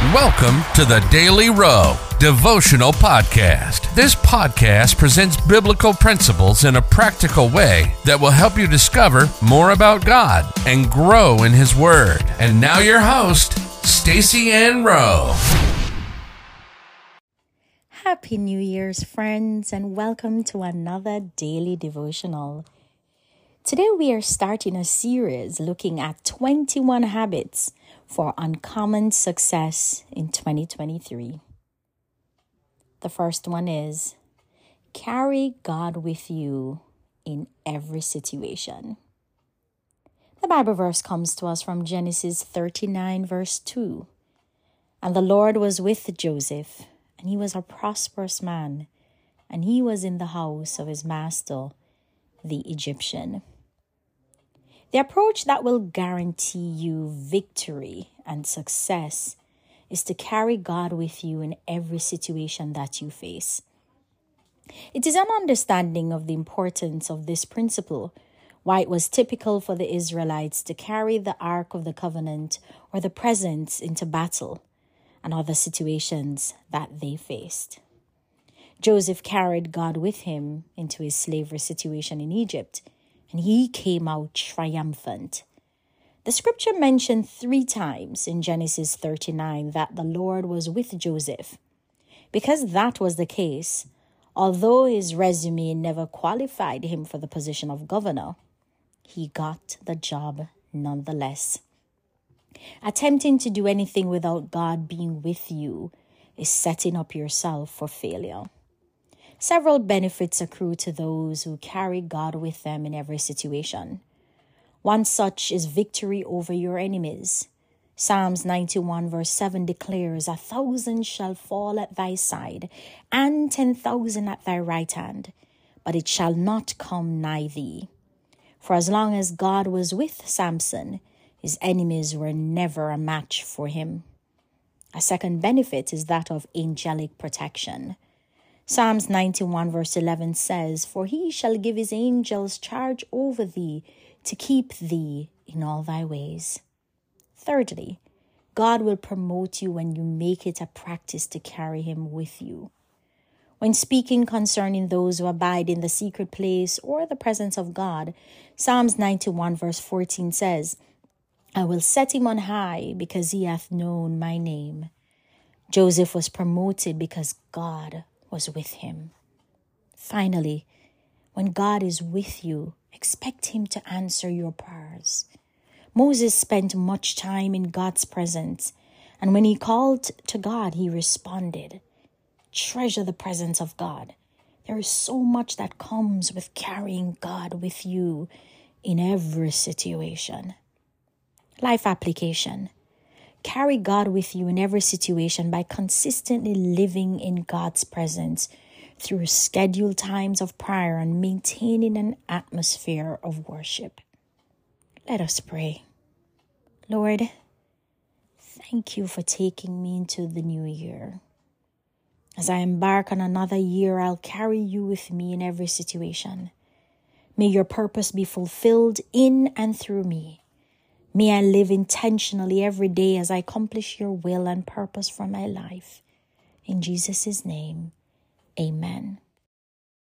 Welcome to the Daily Row Devotional Podcast. This podcast presents biblical principles in a practical way that will help you discover more about God and grow in His Word. And now, your host, Stacy Ann Rowe. Happy New Year's, friends, and welcome to another daily devotional. Today, we are starting a series looking at 21 habits for uncommon success in 2023. The first one is carry God with you in every situation. The Bible verse comes to us from Genesis 39, verse 2. And the Lord was with Joseph, and he was a prosperous man, and he was in the house of his master, the Egyptian. The approach that will guarantee you victory and success is to carry God with you in every situation that you face. It is an understanding of the importance of this principle why it was typical for the Israelites to carry the Ark of the Covenant or the presence into battle and other situations that they faced. Joseph carried God with him into his slavery situation in Egypt and he came out triumphant. The scripture mentioned three times in Genesis 39 that the Lord was with Joseph. Because that was the case, although his resume never qualified him for the position of governor, he got the job nonetheless. Attempting to do anything without God being with you is setting up yourself for failure. Several benefits accrue to those who carry God with them in every situation. One such is victory over your enemies. Psalms 91, verse 7 declares, A thousand shall fall at thy side, and ten thousand at thy right hand, but it shall not come nigh thee. For as long as God was with Samson, his enemies were never a match for him. A second benefit is that of angelic protection. Psalms 91, verse 11 says, For he shall give his angels charge over thee to keep thee in all thy ways. Thirdly, God will promote you when you make it a practice to carry him with you. When speaking concerning those who abide in the secret place or the presence of God, Psalms 91, verse 14 says, I will set him on high because he hath known my name. Joseph was promoted because God was with him. Finally, when God is with you, expect Him to answer your prayers. Moses spent much time in God's presence, and when he called to God, he responded. Treasure the presence of God. There is so much that comes with carrying God with you in every situation. Life application. Carry God with you in every situation by consistently living in God's presence through scheduled times of prayer and maintaining an atmosphere of worship. Let us pray. Lord, thank you for taking me into the new year. As I embark on another year, I'll carry you with me in every situation. May your purpose be fulfilled in and through me. May I live intentionally every day as I accomplish your will and purpose for my life. In Jesus' name, amen.